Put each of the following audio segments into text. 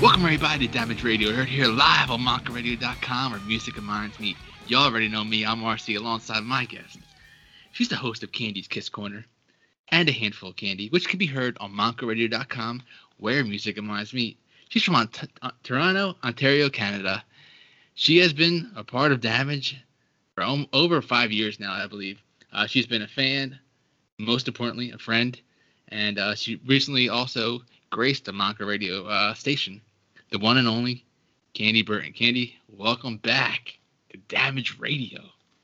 Welcome everybody to Damage Radio. Heard here live on MoncoRadio.com where music and me. Y'all already know me. I'm RC alongside my guest. She's the host of Candy's Kiss Corner and a handful of candy, which can be heard on MoncoRadio.com where music and me. She's from uh, Toronto, Ontario, Canada. She has been a part of Damage for om- over five years now, I believe. Uh, she's been a fan, most importantly, a friend, and uh, she recently also graced the Monco Radio uh, station, the one and only Candy Burton. Candy, welcome back to Damage Radio.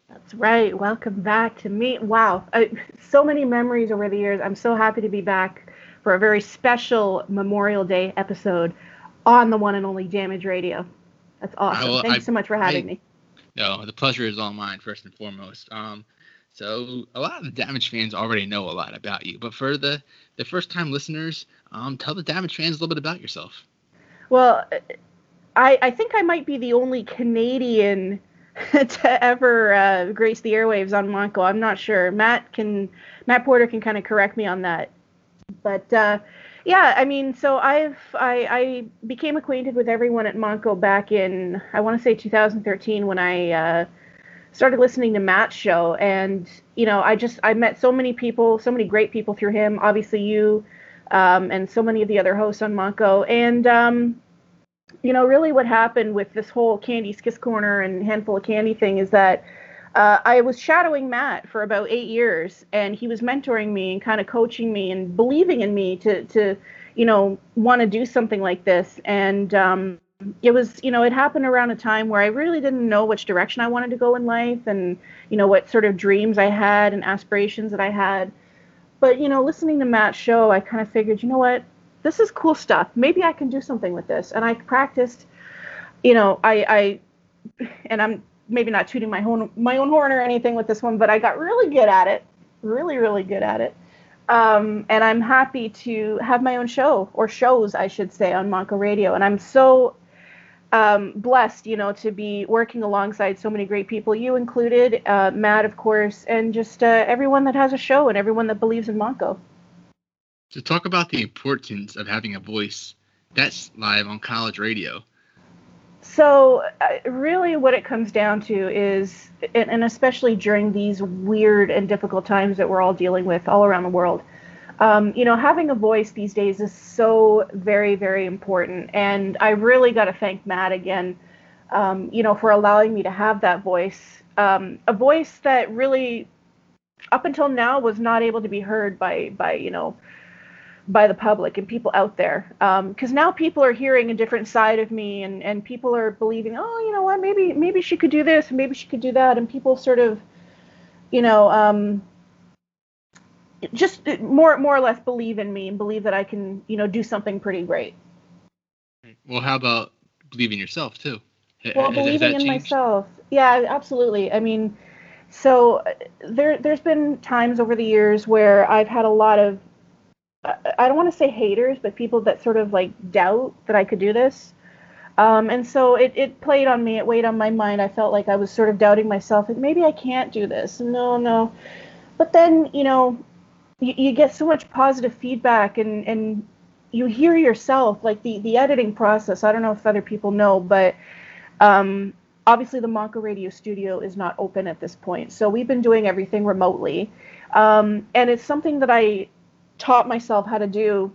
That's right. Welcome back to me. Wow, I, so many memories over the years. I'm so happy to be back for a very special Memorial Day episode on the one and only Damage Radio. That's awesome. will- Thanks I- so much for having I- me. No, the pleasure is all mine, first and foremost. Um, so a lot of the Damage fans already know a lot about you, but for the the first time listeners, um, tell the Damage fans a little bit about yourself. Well, I, I think I might be the only Canadian to ever uh, grace the airwaves on Monco. I'm not sure. Matt can Matt Porter can kind of correct me on that. But uh, yeah, I mean, so I've I, I became acquainted with everyone at Monco back in I want to say 2013 when I uh, started listening to Matt's show, and you know, I just I met so many people, so many great people through him. Obviously, you um, and so many of the other hosts on Monco, and um, you know, really what happened with this whole Candy's Kiss Corner and Handful of Candy thing is that uh, I was shadowing Matt for about eight years, and he was mentoring me and kind of coaching me and believing in me to, to you know, want to do something like this. And um, it was, you know, it happened around a time where I really didn't know which direction I wanted to go in life and, you know, what sort of dreams I had and aspirations that I had. But, you know, listening to Matt's show, I kind of figured, you know what, this is cool stuff. Maybe I can do something with this. And I practiced, you know, I, I and I'm maybe not tooting my own my own horn or anything with this one, but I got really good at it, really, really good at it. Um, and I'm happy to have my own show or shows, I should say, on Monco Radio. And I'm so um, blessed, you know, to be working alongside so many great people, you included, uh, Matt, of course, and just uh, everyone that has a show and everyone that believes in Monco. To talk about the importance of having a voice that's live on college radio. So, uh, really, what it comes down to is, and, and especially during these weird and difficult times that we're all dealing with all around the world, um, you know, having a voice these days is so very, very important. And I really got to thank Matt again, um, you know, for allowing me to have that voice. Um, a voice that really, up until now, was not able to be heard by, by you know, by the public and people out there because now people are hearing a different side of me and, and people are believing oh you know what maybe maybe she could do this and maybe she could do that and people sort of you know um, just more more or less believe in me and believe that I can you know do something pretty great. Well, how about believe in yourself too? Well has- has believing that in myself. Yeah absolutely. I mean so uh, there there's been times over the years where i've had a lot of I- i don't want to say haters but people that sort of like doubt that i could do this. Um, and so it, it played on me it weighed on my mind. I felt like i was sort of doubting myself like maybe i can't do this. No no. But then you know you, you get so much positive feedback and and you hear yourself like the the editing process i don't know if other people know but um, obviously the Monco Radio Studio is not open at this point, so we've been doing everything remotely, um, and it's something that I taught myself how to do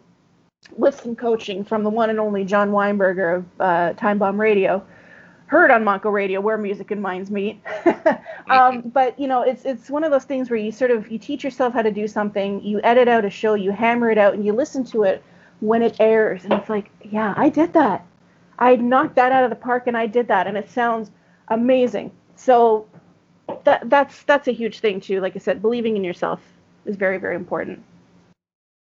with some coaching from the one and only John Weinberger of uh, Time Bomb Radio, heard on Monco Radio where music and minds meet. um, but you know, it's it's one of those things where you sort of you teach yourself how to do something, you edit out a show, you hammer it out, and you listen to it when it airs, and it's like, yeah, I did that. I knocked that out of the park, and I did that, and it sounds amazing. So that that's that's a huge thing too. Like I said, believing in yourself is very very important.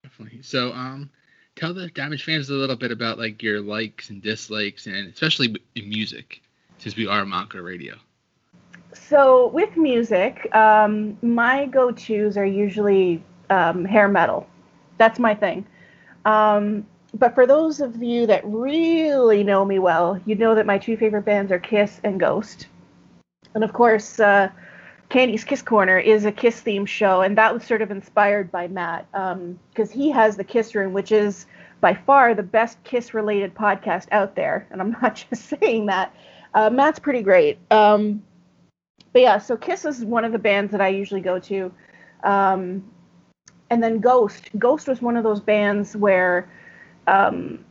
Definitely. So, um, tell the Damage fans a little bit about like your likes and dislikes, and especially in music, since we are Monco Radio. So with music, um, my go-tos are usually um, hair metal. That's my thing. Um, but for those of you that really know me well, you know that my two favorite bands are Kiss and Ghost. And of course, uh, Candy's Kiss Corner is a Kiss themed show, and that was sort of inspired by Matt because he has the Kiss Room, which is by far the best Kiss related podcast out there, and I'm not just saying that. Uh, Matt's pretty great. Um, but yeah, so Kiss is one of the bands that I usually go to. Um, and then Ghost. Ghost was one of those bands where, um,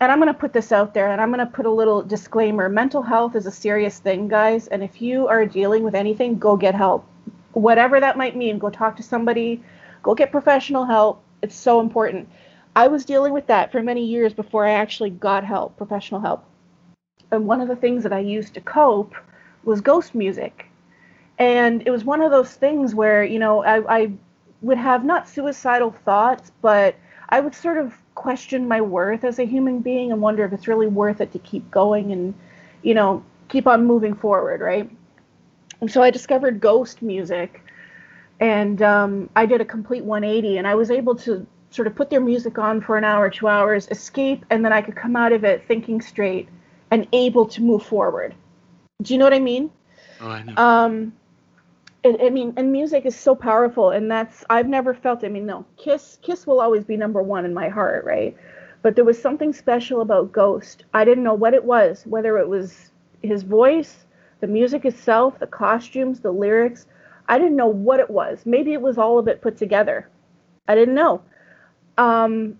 and I'm going to put this out there and I'm going to put a little disclaimer mental health is a serious thing, guys. And if you are dealing with anything, go get help. Whatever that might mean, go talk to somebody, go get professional help. It's so important. I was dealing with that for many years before I actually got help, professional help. And one of the things that I used to cope was ghost music. And it was one of those things where, you know, I, I would have not suicidal thoughts, but I would sort of question my worth as a human being and wonder if it's really worth it to keep going and, you know, keep on moving forward, right? And so I discovered ghost music and um, I did a complete 180 and I was able to sort of put their music on for an hour, two hours, escape, and then I could come out of it thinking straight and able to move forward. Do you know what I mean? Oh, I know. Um, and, I mean, and music is so powerful, and that's I've never felt. I mean, no, Kiss, Kiss will always be number one in my heart, right? But there was something special about Ghost. I didn't know what it was, whether it was his voice, the music itself, the costumes, the lyrics. I didn't know what it was. Maybe it was all of it put together. I didn't know. Um,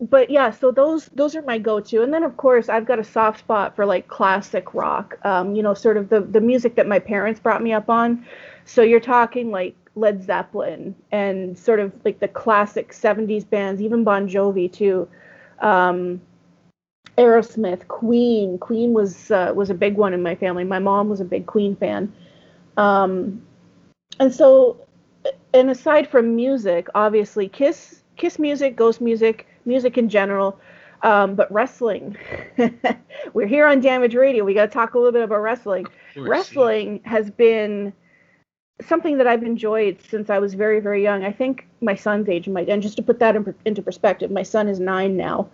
but yeah, so those those are my go-to, and then of course I've got a soft spot for like classic rock. Um, you know, sort of the the music that my parents brought me up on. So you're talking like Led Zeppelin and sort of like the classic '70s bands, even Bon Jovi too. Um, Aerosmith, Queen. Queen was uh, was a big one in my family. My mom was a big Queen fan. Um, and so, and aside from music, obviously Kiss, Kiss music, Ghost music, music in general, um, but wrestling. We're here on Damage Radio. We got to talk a little bit about wrestling. course, Wrestling has been something that I've enjoyed since I was very, very young. I think my son's age, my, and just to put that in, into perspective, my son is nine now.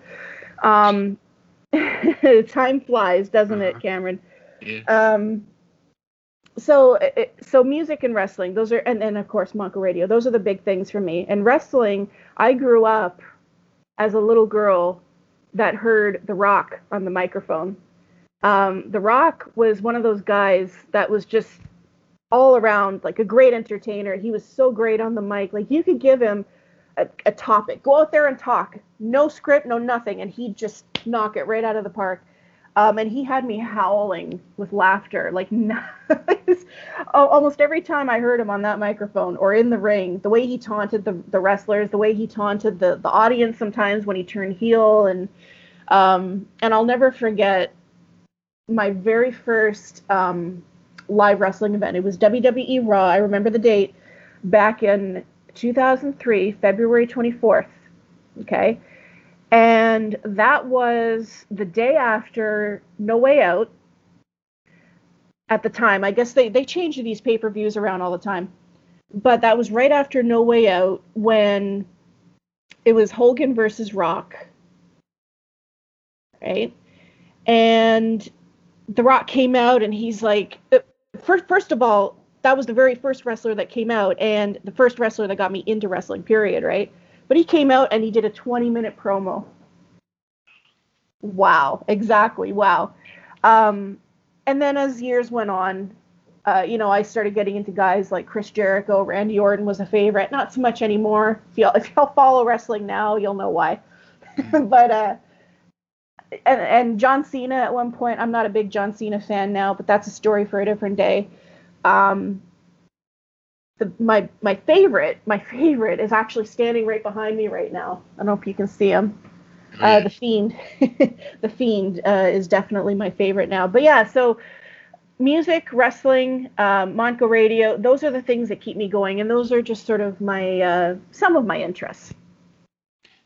Um, time flies, doesn't Uh-huh. it, Cameron? Yeah. Um, so it, so music and wrestling, those are, and then of course Monco Radio. Those are the big things for me. And wrestling, I grew up as a little girl that heard The Rock on the microphone. Um, the Rock was one of those guys that was just all around like a great entertainer. He was so great on the mic. Like you could give him a, a topic, go out there and talk, no script, no nothing, and he'd just knock it right out of the park. Um, and he had me howling with laughter, like almost every time I heard him on that microphone or in the ring. The way he taunted the, the wrestlers, the way he taunted the, the audience sometimes when he turned heel, and um, and I'll never forget my very first um, live wrestling event. It was WWE Raw. I remember the date back in 2003, February 24th. Okay. And that was the day after No Way Out. At the time, I guess they, they change these pay per views around all the time. But that was right after No Way Out when it was Hogan versus Rock. Right? And The Rock came out and he's like, uh, first, first of all, that was the very first wrestler that came out and the first wrestler that got me into wrestling, period, right? But he came out and he did a 20 minute promo. Wow, exactly. Wow. Um, and then as years went on, uh, you know, I started getting into guys like Chris Jericho, Randy Orton was a favorite. Not so much anymore. If y'all, if y'all follow wrestling now, you'll know why. but uh, and and John Cena at one point. I'm not a big John Cena fan now, but that's a story for a different day. Um, the, my my favorite, my favorite is actually standing right behind me right now. I don't know if you can see him. Uh, the Fiend, the Fiend uh, is definitely my favorite now. But yeah, so music, wrestling, um, Monco Radio, those are the things that keep me going, and those are just sort of my uh, some of my interests.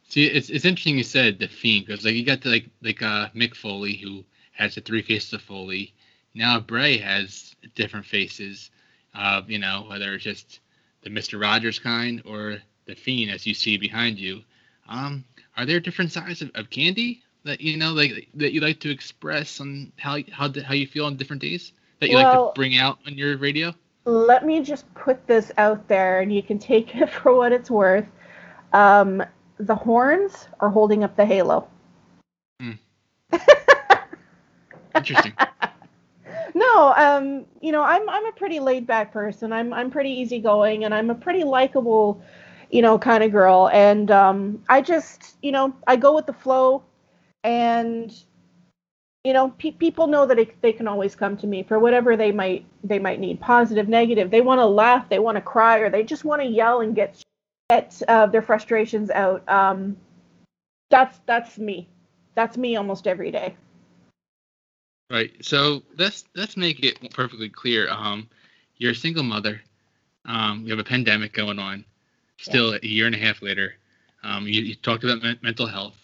See, it's it's interesting you said the fiend because like you got the, like like uh Mick Foley who has the three faces of Foley. Now Bray has different faces. Uh, you know whether it's just the Mister Rogers kind or the fiend as you see behind you. Um, are there different sides of, of candy that you know like that you like to express on how how how you feel on different days that you like to bring out on your radio? Let me just put this out there, and you can take it for what it's worth. Um, the horns are holding up the halo. Mm. Interesting. no, um, you know, I'm I'm a pretty laid back person. I'm I'm pretty easygoing, and I'm a pretty likable, you know, kind of girl. And um, I just, you know, I go with the flow, and you know, pe- people know that it, they can always come to me for whatever they might they might need, positive, negative. They want to laugh, they want to cry, or they just want to yell and get get uh, their frustrations out. Um, that's that's me. That's me almost every day. Right. So let's let's make it perfectly clear. Um, you're a single mother. Um, you have a pandemic going on. Still, yeah. a year and a half later, um, you, you talked about me- mental health.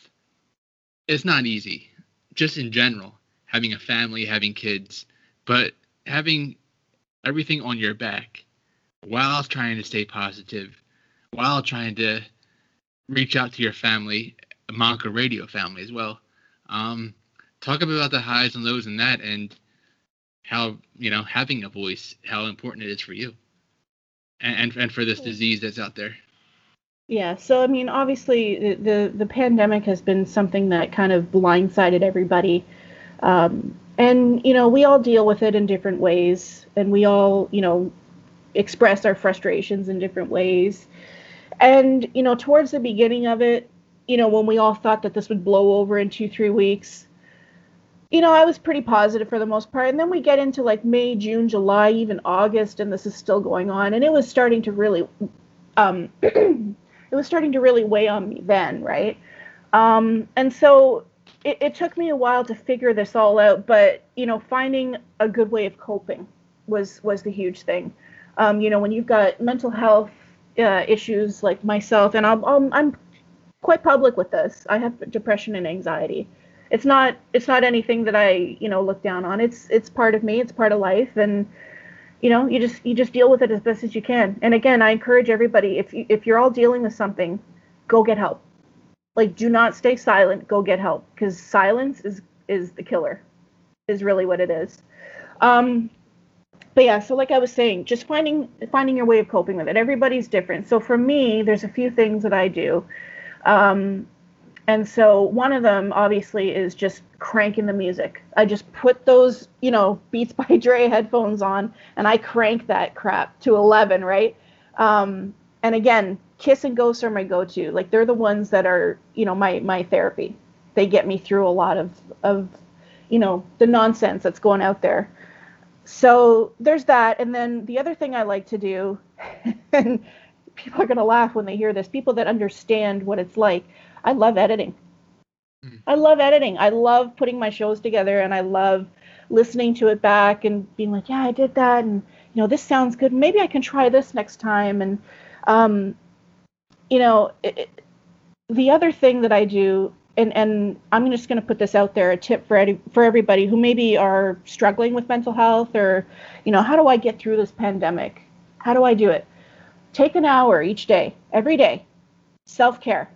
It's not easy, just in general, having a family, having kids, but having everything on your back while trying to stay positive, while trying to reach out to your family, Monco Radio family as well. Um, talk about the highs and lows in that and how you know having a voice how important it is for you and and, and for this disease that's out there. Yeah so i mean obviously the, the, the pandemic has been something that kind of blindsided everybody. Um, and you know we all deal with it in different ways and we all you know express our frustrations in different ways. And you know towards the beginning of it you know when we all thought that this would blow over in two three weeks you know, I was pretty positive for the most part. And then we get into like May, June, July, even August, and this is still going on. And it was starting to really, um, it was starting to really weigh on me then, right? Um, and so it, it took me a while to figure this all out. But you know, finding a good way of coping was was the huge thing. Um, you know, when you've got mental health uh, issues like myself, and I'm I'm quite public with this. I have depression and anxiety it's not it's not anything that I you know look down on. It's it's part of me. It's part of life, and you know you just you just deal with it as best as you can. And again, I encourage everybody if you, if you're all dealing with something, go get help. Like do not stay silent. Go get help because silence is is the killer. Is really what it is. Um, but yeah, so like I was saying, just finding finding your way of coping with it. Everybody's different. So for me, there's a few things that I do. Um, and so one of them obviously is just cranking the music. I just put those, you know, Beats by Dre headphones on and I crank that crap to 11, right? Um, and again, Kiss and Ghost are my go-to. Like they're the ones that are, you know, my my therapy. They get me through a lot of of, you know, the nonsense that's going out there. So there's that, and then the other thing I like to do, and people are gonna laugh when they hear this. People that understand what it's like I love editing. Mm. I love editing. I love putting my shows together and I love listening to it back and being like, yeah, I did that. And, you know, this sounds good. Maybe I can try this next time. And, um, you know, it, it, the other thing that I do, and, and I'm just going to put this out there, a tip for, for everybody who maybe are struggling with mental health or, you know, how do I get through this pandemic? How do I do it? Take an hour each day, every day, self care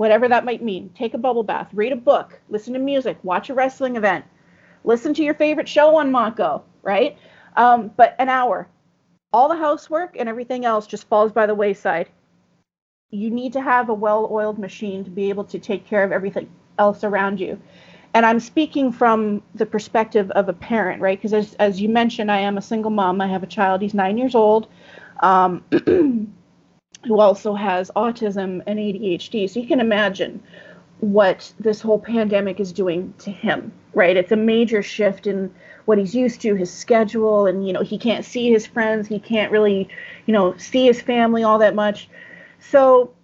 whatever that might mean. Take a bubble bath, read a book, listen to music, watch a wrestling event, listen to your favorite show on Monco, right? Um, but an hour. All the housework and everything else just falls by the wayside. You need to have a well oiled machine to be able to take care of everything else around you. And I'm speaking from the perspective of a parent, right? Because as, as you mentioned, I am a single mom. I have a child. He's nine years old. Um, who also has autism and ADHD. So you can imagine what this whole pandemic is doing to him, right? It's a major shift in what he's used to, his schedule, and you know, he can't see his friends, he can't really, you know, see his family all that much. So,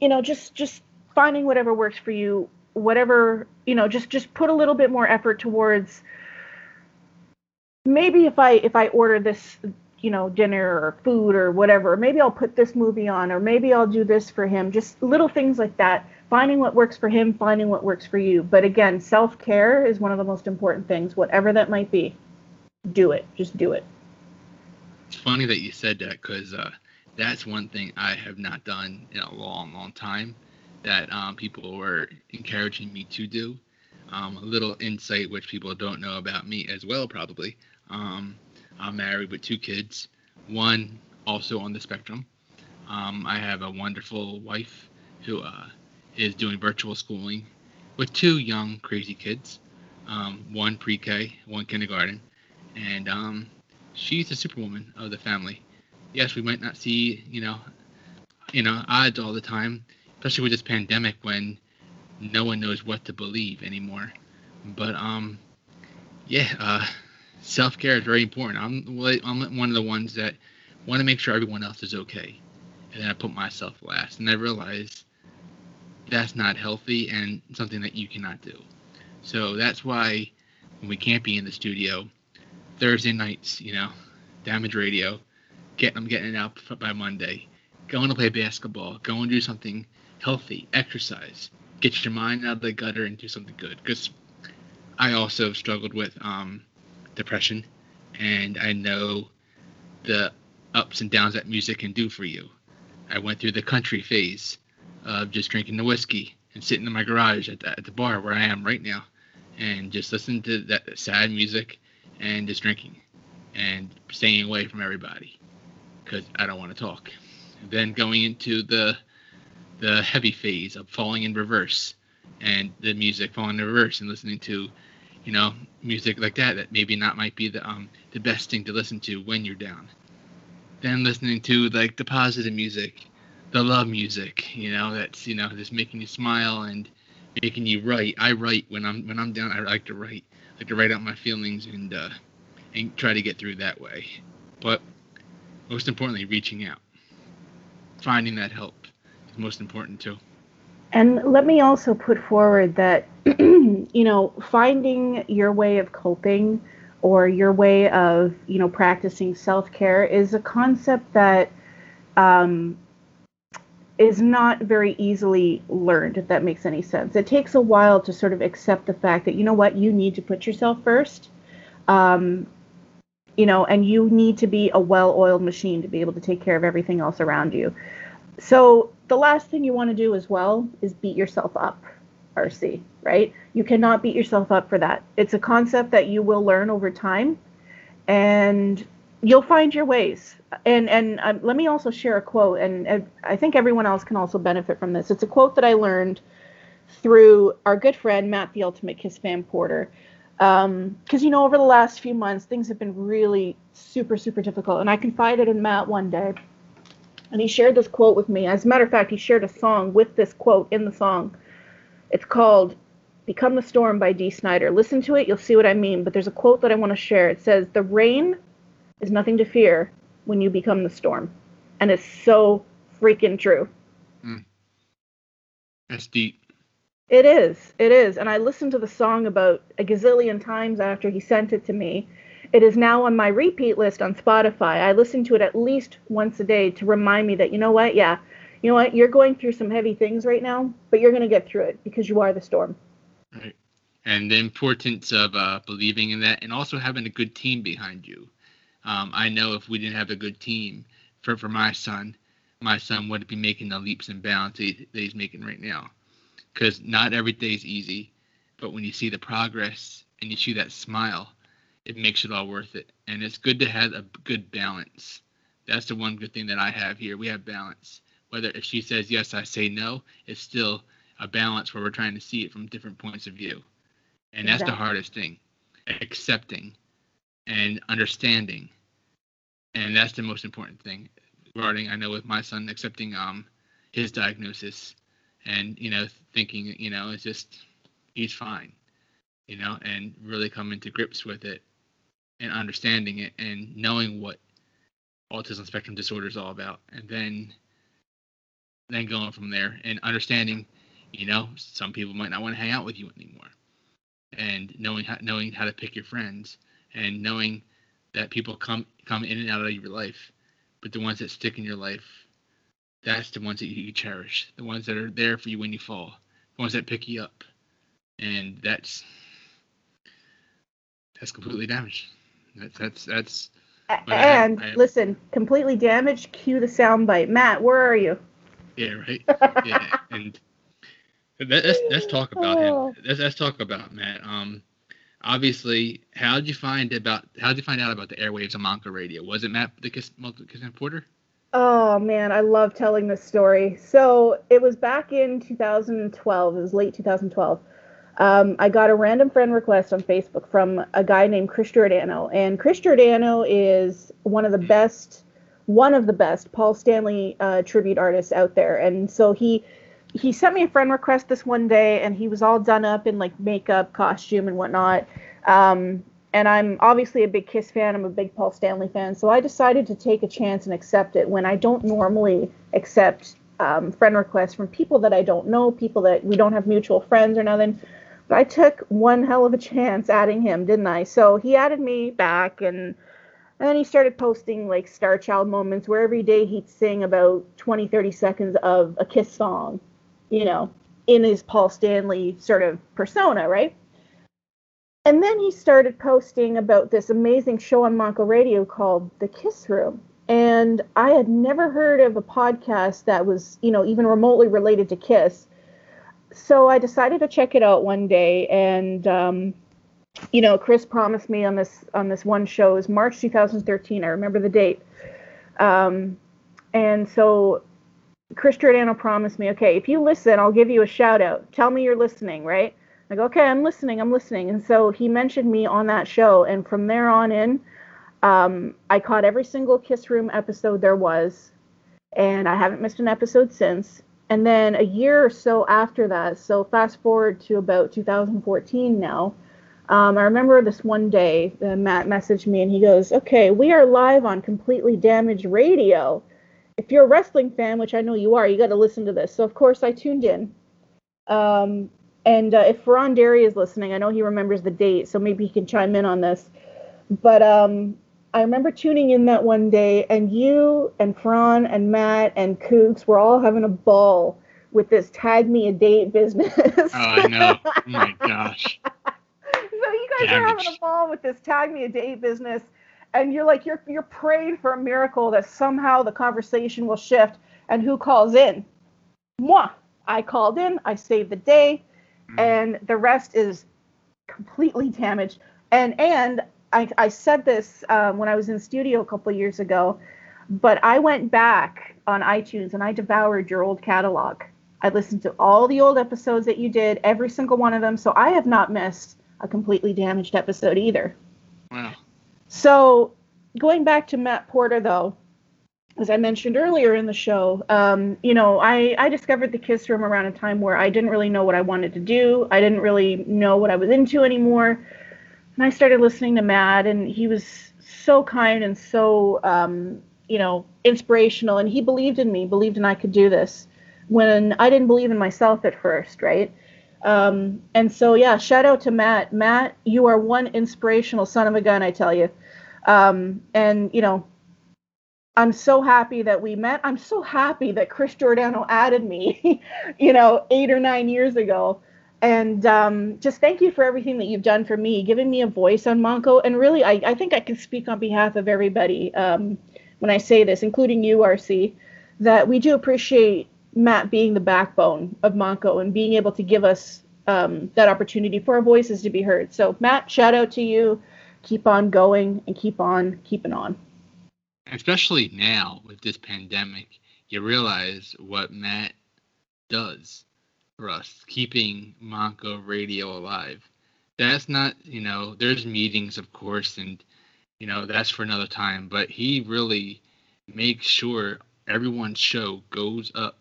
you know, just just finding whatever works for you, whatever, you know, just just put a little bit more effort towards maybe if I if I order this you know, dinner or food or whatever. Maybe I'll put this movie on, or maybe I'll do this for him. Just little things like that. Finding what works for him, finding what works for you. But again, self care is one of the most important things, whatever that might be. Do it. Just do it. It's funny that you said that because uh, that's one thing I have not done in a long, long time that um, people were encouraging me to do. Um, a little insight, which people don't know about me as well, probably. Um, I'm married with two kids, one also on the spectrum. Um, I have a wonderful wife who uh, is doing virtual schooling with two young crazy kids, um, one pre-K, one kindergarten, and um, she's the superwoman of the family. Yes, we might not see you know, you know odds all the time, especially with this pandemic when no one knows what to believe anymore. But um, yeah, uh, self care is very important. I'm I'm one of the ones that want to make sure everyone else is okay, and then I put myself last, and I realize that's not healthy and something that you cannot do. So that's why when we can't be in the studio, Thursday nights, you know, damage radio, getting I'm getting it out by Monday, going to play basketball, going to do something healthy, exercise, get your mind out of the gutter and do something good. Because I also struggled with um, depression, and I know the ups and downs that music can do for you. I went through the country phase of just drinking the whiskey and sitting in my garage at the, at the bar where I am right now, and just listening to that sad music and just drinking and staying away from everybody because I don't want to talk. And then going into the the heavy phase of falling in reverse and the music falling in reverse and listening to you know music like that that maybe not might be the um the best thing to listen to when you're down. Then listening to like the positive music the love music you know that's you know just making you smile and making you write. I write when i'm when i'm down i like to write. I like to write out my feelings and uh and try to get through that way. But most importantly reaching out. Finding that help is most important too. And let me also put forward that, you know, finding your way of coping or your way of, you know, practicing self care is a concept that um, is not very easily learned, if that makes any sense. It takes a while to sort of accept the fact that, you know what, you need to put yourself first. Um, you know, and you need to be a well oiled machine to be able to take care of everything else around you. So the last thing you want to do as well is beat yourself up, RC, right? You cannot beat yourself up for that. It's a concept that you will learn over time and you'll find your ways. And and um, let me also share a quote and, and I think everyone else can also benefit from this. It's a quote that I learned through our good friend Matt the Ultimate Kiss Fan Porter. Because um, you know, over the last few months, things have been really super, super difficult. And I confided in Matt one day, and he shared this quote with me. As a matter of fact, he shared a song with this quote in the song. It's called Become the Storm by Dee Snider. Listen to it, you'll see what I mean. But there's a quote that I want to share. It says, The rain is nothing to fear when you become the storm. And it's so freaking true. Mm. That's deep. It is. It is. And I listened to the song about a gazillion times after he sent it to me. It is now on my repeat list on Spotify. I listen to it at least once a day to remind me that, you know what, yeah, you know what, you're going through some heavy things right now, but you're going to get through it because you are the storm. Right. And the importance of uh, believing in that and also having a good team behind you. Um, I know if we didn't have a good team for, for my son, my son wouldn't be making the leaps and bounds that he's making right now. Because not every day is easy, but when you see the progress and you see that smile, it makes it all worth it. And it's good to have a good balance. That's the one good thing that I have here. We have balance. Whether if she says yes, I say no, it's still a balance where we're trying to see it from different points of view. And that's exactly. the hardest thing. Accepting and understanding. And that's the most important thing. Regarding I know with my son accepting um his diagnosis and, you know, thinking, you know, it's just he's fine. You know, and really coming to grips with it and understanding it and knowing what autism spectrum disorder is all about and then then going from there and understanding you know some people might not want to hang out with you anymore. And knowing how knowing how to pick your friends and knowing that people come come in and out of your life but the ones that stick in your life that's the ones that you cherish the ones that are there for you when you fall the ones that pick you up. And that's that's completely damaged that's that's that's. And I, I, listen, completely damaged. Cue the soundbite. Matt, where are you? Yeah, right. yeah, and let's let's talk about him. Oh. Let's, let's talk about Matt. Um, obviously, how did you find about how did you find out about the airwaves of Monco Radio? Was it Matt the Kiss, Kiss Porter? Oh man, I love telling this story. So it was back in 2012. It was late 2012. Um, I got a random friend request on Facebook from a guy named Chris Giordano, and Chris Giordano is one of the best, one of the best Paul Stanley uh, tribute artists out there. And so he he sent me a friend request this one day, and he was all done up in like makeup, costume, and whatnot. Um, and I'm obviously a big Kiss fan. I'm a big Paul Stanley fan. So I decided to take a chance and accept it when I don't normally accept um, friend requests from people that I don't know, people that we don't have mutual friends or nothing. I took one hell of a chance adding him, didn't I? So he added me back and. And then he started posting like Star Child moments where every day he'd sing about 20, 30 seconds of a Kiss song, you know, in his Paul Stanley sort of persona, right? And then he started posting about this amazing show on Monco Radio called The Kiss Room. And I had never heard of a podcast that was, you know, even remotely related to Kiss. So I decided to check it out one day, and um, you know, Chris promised me on this on this one show is March 2013. I remember the date. Um, and so Chris Giordano promised me, okay, if you listen, I'll give you a shout out. Tell me you're listening, right? I go, okay, I'm listening, I'm listening. And so he mentioned me on that show. And from there on in, um, I caught every single Kiss Room episode there was. And I haven't missed an episode since. And then a year or so after that, so fast forward to about 2014 now, um, I remember this one day, uh, Matt messaged me and he goes, Okay, we are live on Completely Damaged Radio. If you're a wrestling fan, which I know you are, you got to listen to this. So, of course, I tuned in. Um, and uh, if Ferran Derry is listening, I know he remembers the date, so maybe he can chime in on this. But um, I remember tuning in that one day, and you and Fran and Matt and Kooks were all having a ball with this tag me a date business. Oh, I know. Oh my gosh. so you guys are having a ball with this tag me a date business, and you're like you're you're praying for a miracle that somehow the conversation will shift. And who calls in? Moi. I called in. I saved the day. Mm. and the rest is completely damaged. And and I, I said this um, when I was in studio a couple of years ago, but I went back on iTunes and I devoured your old catalog. I listened to all the old episodes that you did, every single one of them. So I have not missed a completely damaged episode either. Wow. So going back to Matt Porter though, as I mentioned earlier in the show, um, you know, I, I discovered the Kiss Room around a time where I didn't really know what I wanted to do. I didn't really know what I was into anymore. And I started listening to Matt, and he was so kind and so, um, you know, inspirational. And he believed in me, believed in I could do this when I didn't believe in myself at first, right? Um, and so, yeah, shout out to Matt. Matt, you are one inspirational son of a gun, I tell you. Um, and, you know, I'm so happy that we met. I'm so happy that Chris Giordano added me, you know, eight or nine years ago. And um, just thank you for everything that you've done for me, giving me a voice on Monco. And really, I, I think I can speak on behalf of everybody um, when I say this, including you, RC, that we do appreciate Matt being the backbone of Monco and being able to give us um, that opportunity for our voices to be heard. So, Matt, shout out to you. Keep on going and keep on keeping on especially now with this pandemic, you realize what Matt does for us, keeping Monco Radio alive. That's not, you know, there's meetings, of course, and, you know, that's for another time, but he really makes sure everyone's show goes up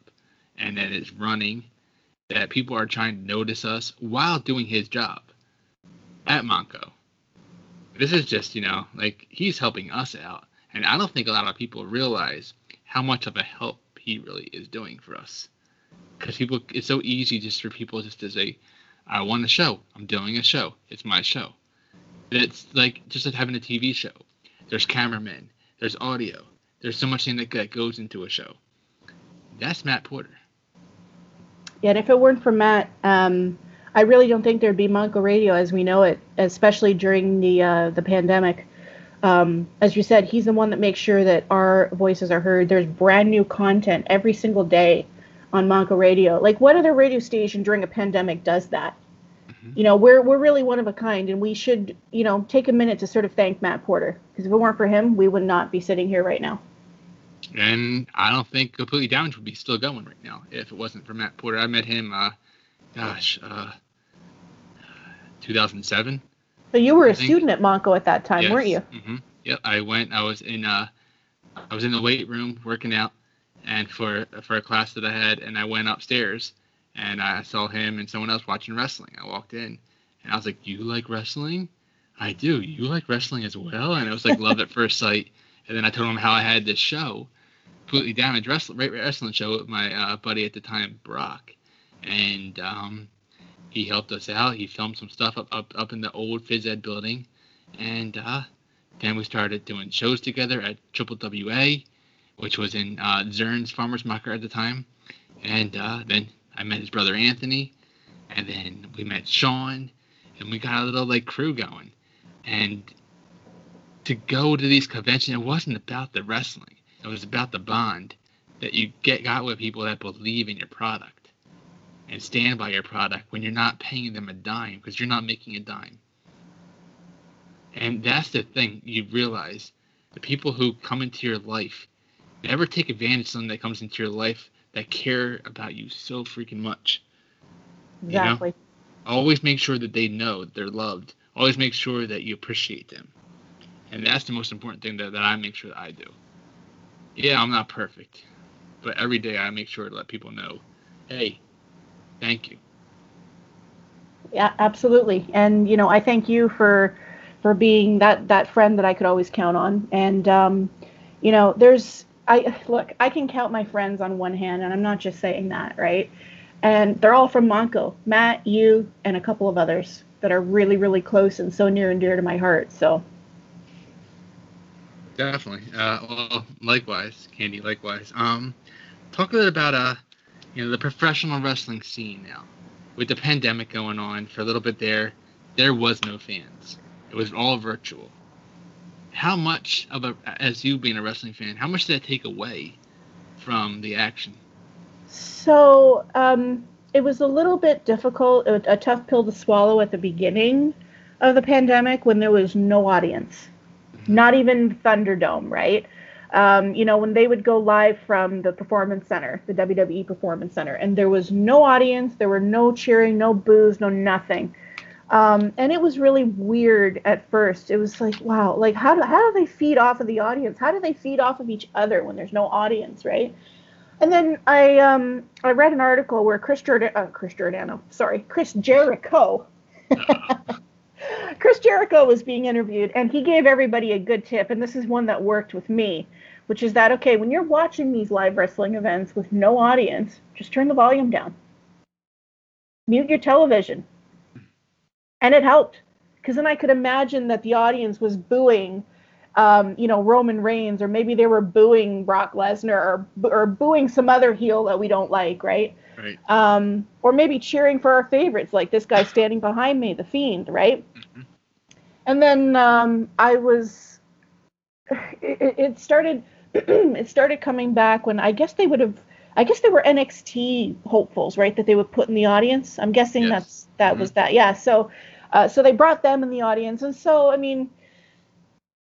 and that it's running, that people are trying to notice us while doing his job at Monco. This is just, you know, like he's helping us out. And I don't think a lot of people realize how much of a help he really is doing for us. Because people, it's so easy just for people just to say, I want a show. I'm doing a show. It's my show. It's like just like having a TV show. There's cameramen. There's audio. There's so much thing that, that goes into a show. That's Matt Porter. Yeah, and if it weren't for Matt, um, I really don't think there'd be Monco Radio as we know it, especially during the uh, the pandemic um, as you said, he's the one that makes sure that our voices are heard. There's brand new content every single day on Monco Radio. Like, what other radio station during a pandemic does that? Mm-hmm. You know, we're we're really one of a kind, and we should, you know, take a minute to sort of thank Matt Porter because if it weren't for him, we would not be sitting here right now. And I don't think Completely Damaged would be still going right now if it wasn't for Matt Porter. I met him, uh, gosh, uh, 2007. So you were a student at Monco at that time, yes. weren't you? Mm-hmm. Yep. I went. I was in. Uh, I was in the weight room working out, and for for a class that I had, and I went upstairs, and I saw him and someone else watching wrestling. I walked in, and I was like, "You like wrestling?" I do. You like wrestling as well? And it was like love at first sight. And then I told him how I had this show, completely damaged wrestling, wrestling show with my uh, buddy at the time, Brock, and um, he helped us out. He filmed some stuff up up, up in the old phys ed building, and uh, then we started doing shows together at Triple WA, which was in uh, Zern's Farmers Market at the time, and uh, then I met his brother Anthony, and then we met Sean, and we got a little like crew going, and to go to these conventions, it wasn't about the wrestling. It was about the bond that you get got with people that believe in your product and stand by your product when you're not paying them a dime because you're not making a dime. And that's the thing you realize the people who come into your life never take advantage of someone that comes into your life that care about you so freaking much. Exactly. You know? Always make sure that they know that they're loved. Always make sure that you appreciate them. And that's the most important thing that, that I make sure that I do. Yeah, I'm not perfect. But every day I make sure to let people know, hey, thank you. Yeah, absolutely. And you know, I thank you for for being that that friend that I could always count on. And um, you know, there's I look, I can count my friends on one hand, and I'm not just saying that, right? And they're all from Monco, Matt, you, and a couple of others that are really, really close and so near and dear to my heart. So definitely. Uh, well, likewise, Candy. Likewise. Um, talk a bit about uh, you know, the professional wrestling scene now. With the pandemic going on for a little bit there, there was no fans. It was all virtual. How much of a, as you being a wrestling fan, how much did that take away from the action? So um, it was a little bit difficult, a, tough pill to swallow at the beginning of the pandemic when there was no audience, mm-hmm. not even Thunderdome, right? Um, you know, when they would go live from the Performance Center, the WWE Performance Center, and there was no audience, there were no cheering, no boos, no nothing. Um, and it was really weird at first. It was like, wow, like how do, how do they feed off of the audience? How do they feed off of each other when there's no audience, right? And then I um, I read an article where Chris Jordan, uh, Chris Giordano, sorry, Chris Jericho. Chris Jericho was being interviewed, and he gave everybody a good tip, and this is one that worked with me, which is that okay, when you're watching these live wrestling events with no audience, just turn the volume down, mute your television, and it helped because then I could imagine that the audience was booing, um, you know, Roman Reigns, or maybe they were booing Brock Lesnar, or or booing some other heel that we don't like, right? Right. Um, or maybe cheering for our favorites, like this guy standing behind me, the Fiend, right? Mm-hmm. And then um, I was, it, it started, it started coming back when I guess they would have I guess they were NXT hopefuls, right? That they would put in the audience. I'm guessing yes. that's that mm-hmm. was that. Yeah. So, uh, so they brought them in the audience, and so I mean,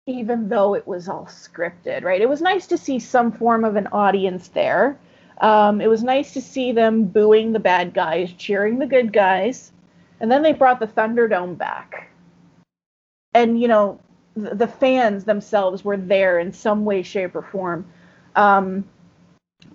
even though it was all scripted, right? It was nice to see some form of an audience there. Um, it was nice to see them booing the bad guys, cheering the good guys, and then they brought the Thunderdome back. And you know, the, the fans themselves were there in some way, shape, or form. Um,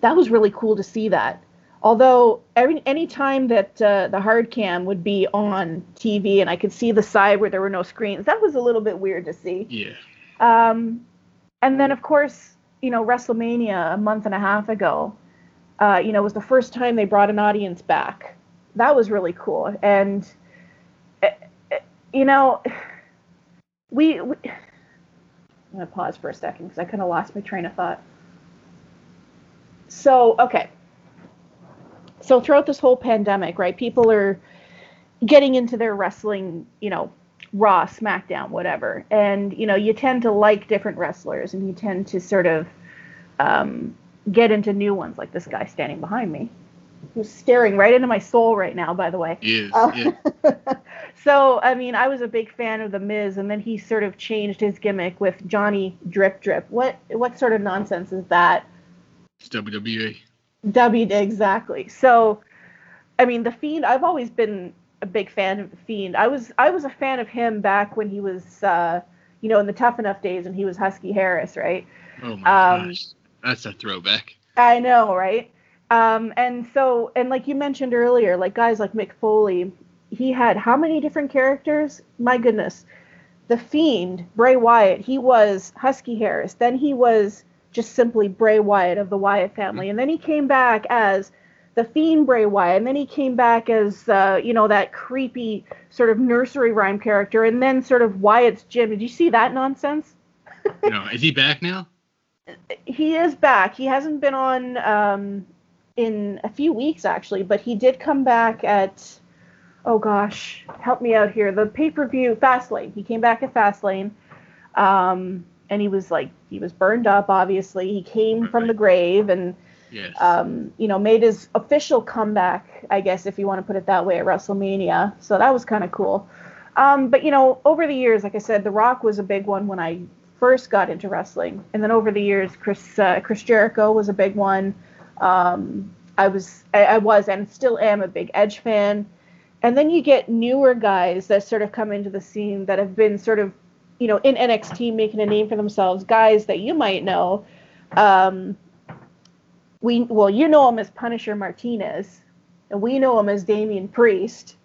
that was really cool to see that. Although every any time that uh, the hard cam would be on TV and I could see the side where there were no screens, that was a little bit weird to see. Yeah. Um, and then of course, you know, WrestleMania a month and a half ago, uh, you know, was the first time they brought an audience back. That was really cool. And uh, uh you know, we, we I'm gonna pause for a second because I kind of lost my train of thought. So, okay. So throughout this whole pandemic, right, people are getting into their wrestling, you know, Raw, SmackDown, whatever. And, you know, you tend to like different wrestlers and you tend to sort of um, get into new ones, like this guy standing behind me, who's staring right into my soul right now, by the way. Yes, uh, yeah. so, I mean, I was a big fan of The Miz, and then he sort of changed his gimmick with Johnny Drip Drip. What, what sort of nonsense is that? It's WWE. W exactly. So, I mean, the Fiend. I've always been a big fan of the Fiend. I was I was a fan of him back when he was, uh, you know, in the Tough Enough days when he was Husky Harris, right? Oh my Um, gosh, that's a throwback. I know, right? Um, and so, and like you mentioned earlier, like guys like Mick Foley, he had how many different characters? My goodness. The Fiend, Bray Wyatt, he was Husky Harris. Then he was just simply Bray Wyatt of the Wyatt family. And then he came back as the Fiend Bray Wyatt. And then he came back as, uh, you know, that creepy sort of nursery rhyme character. And then sort of Wyatt's Jim. Did you see that nonsense? no, is he back now? he is back. He hasn't been on um, in a few weeks actually, but he did come back at oh gosh, help me out here. The pay per view Fastlane. He came back at Fastlane, um, and he was like he was burned up. Obviously, he came from the grave and Yes. um, you know made his official comeback, I guess if you want to put it that way, at WrestleMania. So that was kind of cool. Um, but you know, over the years, like I said, The Rock was a big one when I first got into wrestling, and then over the years, Chris uh, Chris Jericho was a big one. Um, I was I, I was and still am a big Edge fan. And then you get newer guys that sort of come into the scene that have been sort of, you know, in NXT making a name for themselves. Guys that you might know. Um, we well, you know him as Punisher Martinez, and we know him as Damian Priest.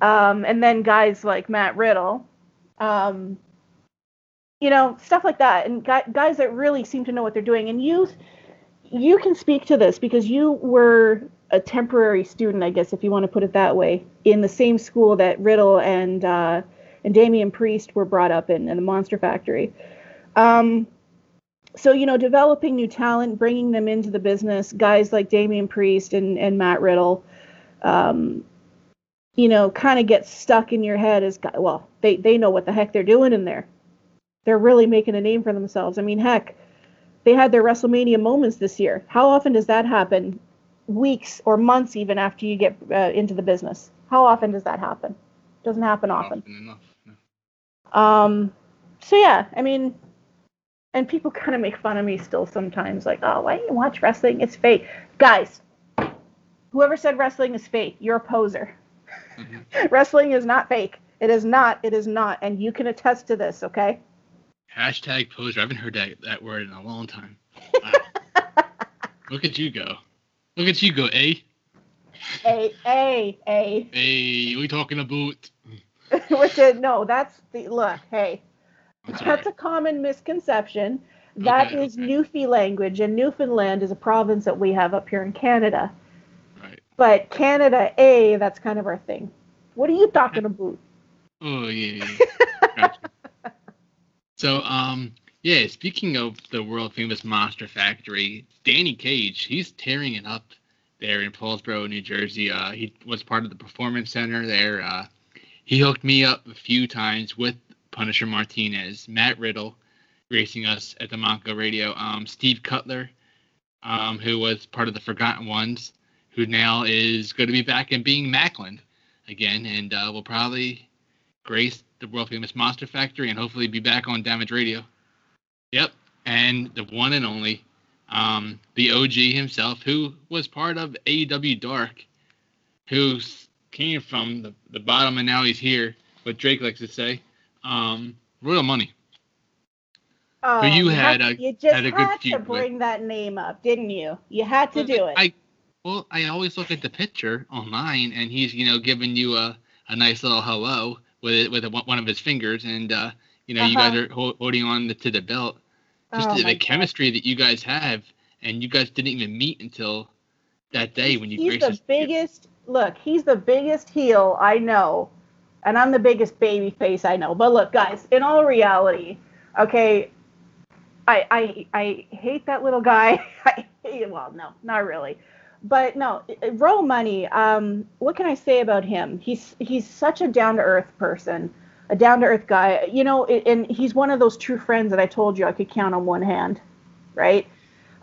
Um, and then guys like Matt Riddle, um, you know, stuff like that, and guys that really seem to know what they're doing. And you, you can speak to this because you were a temporary student, I guess, if you want to put it that way, in the same school that Riddle and uh, and Damian Priest were brought up in, in the Monster Factory. Um, so you know, developing new talent, bringing them into the business, guys like Damian Priest and and Matt Riddle, um, you know, kind of get stuck in your head as well. They they know what the heck they're doing in there. They're really making a name for themselves. I mean, heck, they had their WrestleMania moments this year. How often does that happen? Weeks or months even after you get uh, into the business. How often does that happen? Doesn't happen often. enough. Um, so yeah, I mean, and people kind of make fun of me still sometimes, like, oh, why do you watch wrestling? It's fake, guys. Whoever said wrestling is fake, you're a poser. Mhm. wrestling is not fake. It is not. It is not, and you can attest to this. Okay. Hashtag poser. I haven't heard that, that word in a long time. Wow. Look at you go. Look at you go, eh? A a a. Hey, we talking about? Which is no, that's the look. Hey, That's That's a common misconception. That Okay, is okay. Newfie language, and Newfoundland is a province that we have up here in Canada. Right. But Canada A, that's kind of our thing. What are you talking about? Oh yeah. yeah. Gotcha. So um yeah, speaking of the world famous Monster Factory, Danny Cage, he's tearing it up there in Paulsboro, New Jersey. Uh, he was part of the performance center there. Uh, he hooked me up a few times with Punisher Martinez, Matt Riddle, racing us at the Monco Radio. Um, Steve Cutler, um, who was part of the Forgotten Ones, who now is going to be back in being Maclin again, and uh, will probably grace the world famous Monster Factory and hopefully be back on Damage Radio. Yep, and the one and only, um, the OG himself, who was part of AEW Dark, who s- came from the, the bottom and now he's here. What Drake likes to say, um, Royal Money. Oh, you had had- a- you just had a had to feud with- bring that name up, didn't you? You had to do it. I well, I always look at the picture online, and he's you know giving you a, a nice little hello with it with a, one of his fingers, and uh, you know you Uh-huh. guys are ho- holding on to the belt. Just Oh the, the chemistry that you guys have, and you guys didn't even meet until that day when you he's the biggest. Look, he's the biggest heel I know, and I'm the biggest baby face I know. But look, guys, in all reality, okay, I I I hate that little guy. I hate, well, no, not really. But no, Royal Money. Um, what can I say about him? He's he's such a down to earth person, a down to earth guy. You know, and he's one of those true friends that I told you I could count on one hand, right?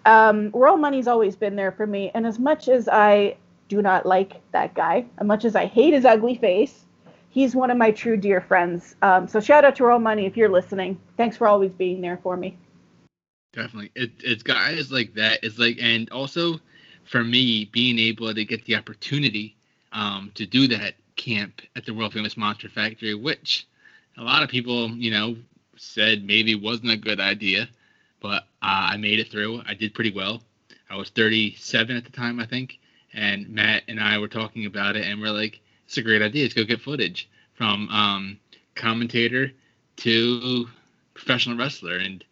um, Royal Money's always been there for me. And as much as I do not like that guy, as much as I hate his ugly face, he's one of my true dear friends. Um, so shout out to Royal Money if you're listening. Thanks for always being there for me. Definitely, it, it's guys like that. It's like, and also for me, being able to get the opportunity um, to do that camp at the world famous Monster Factory, which a lot of people, you know, said maybe wasn't a good idea, but uh, I made it through. I did pretty well. I was 37 at the time, I think, and Matt and I were talking about it, and we're like, "It's a great idea. Let's go get footage from um, commentator to professional wrestler." And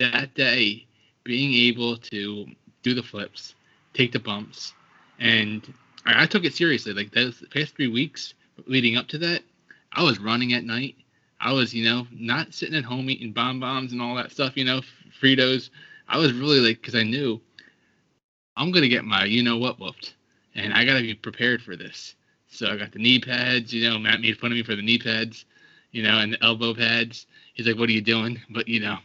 that day, being able to do the flips, take the bumps, and I, I took it seriously. Like those past three weeks leading up to that, I was running at night. I was, you know, not sitting at home eating bonbons and all that stuff, you know, Fritos. I was really like, because I knew I'm gonna get my, you know what, whooped, and I gotta be prepared for this. So I got the knee pads. You know, Matt made fun of me for the knee pads, you know, and the elbow pads. He's like, "What are you doing?" But you know,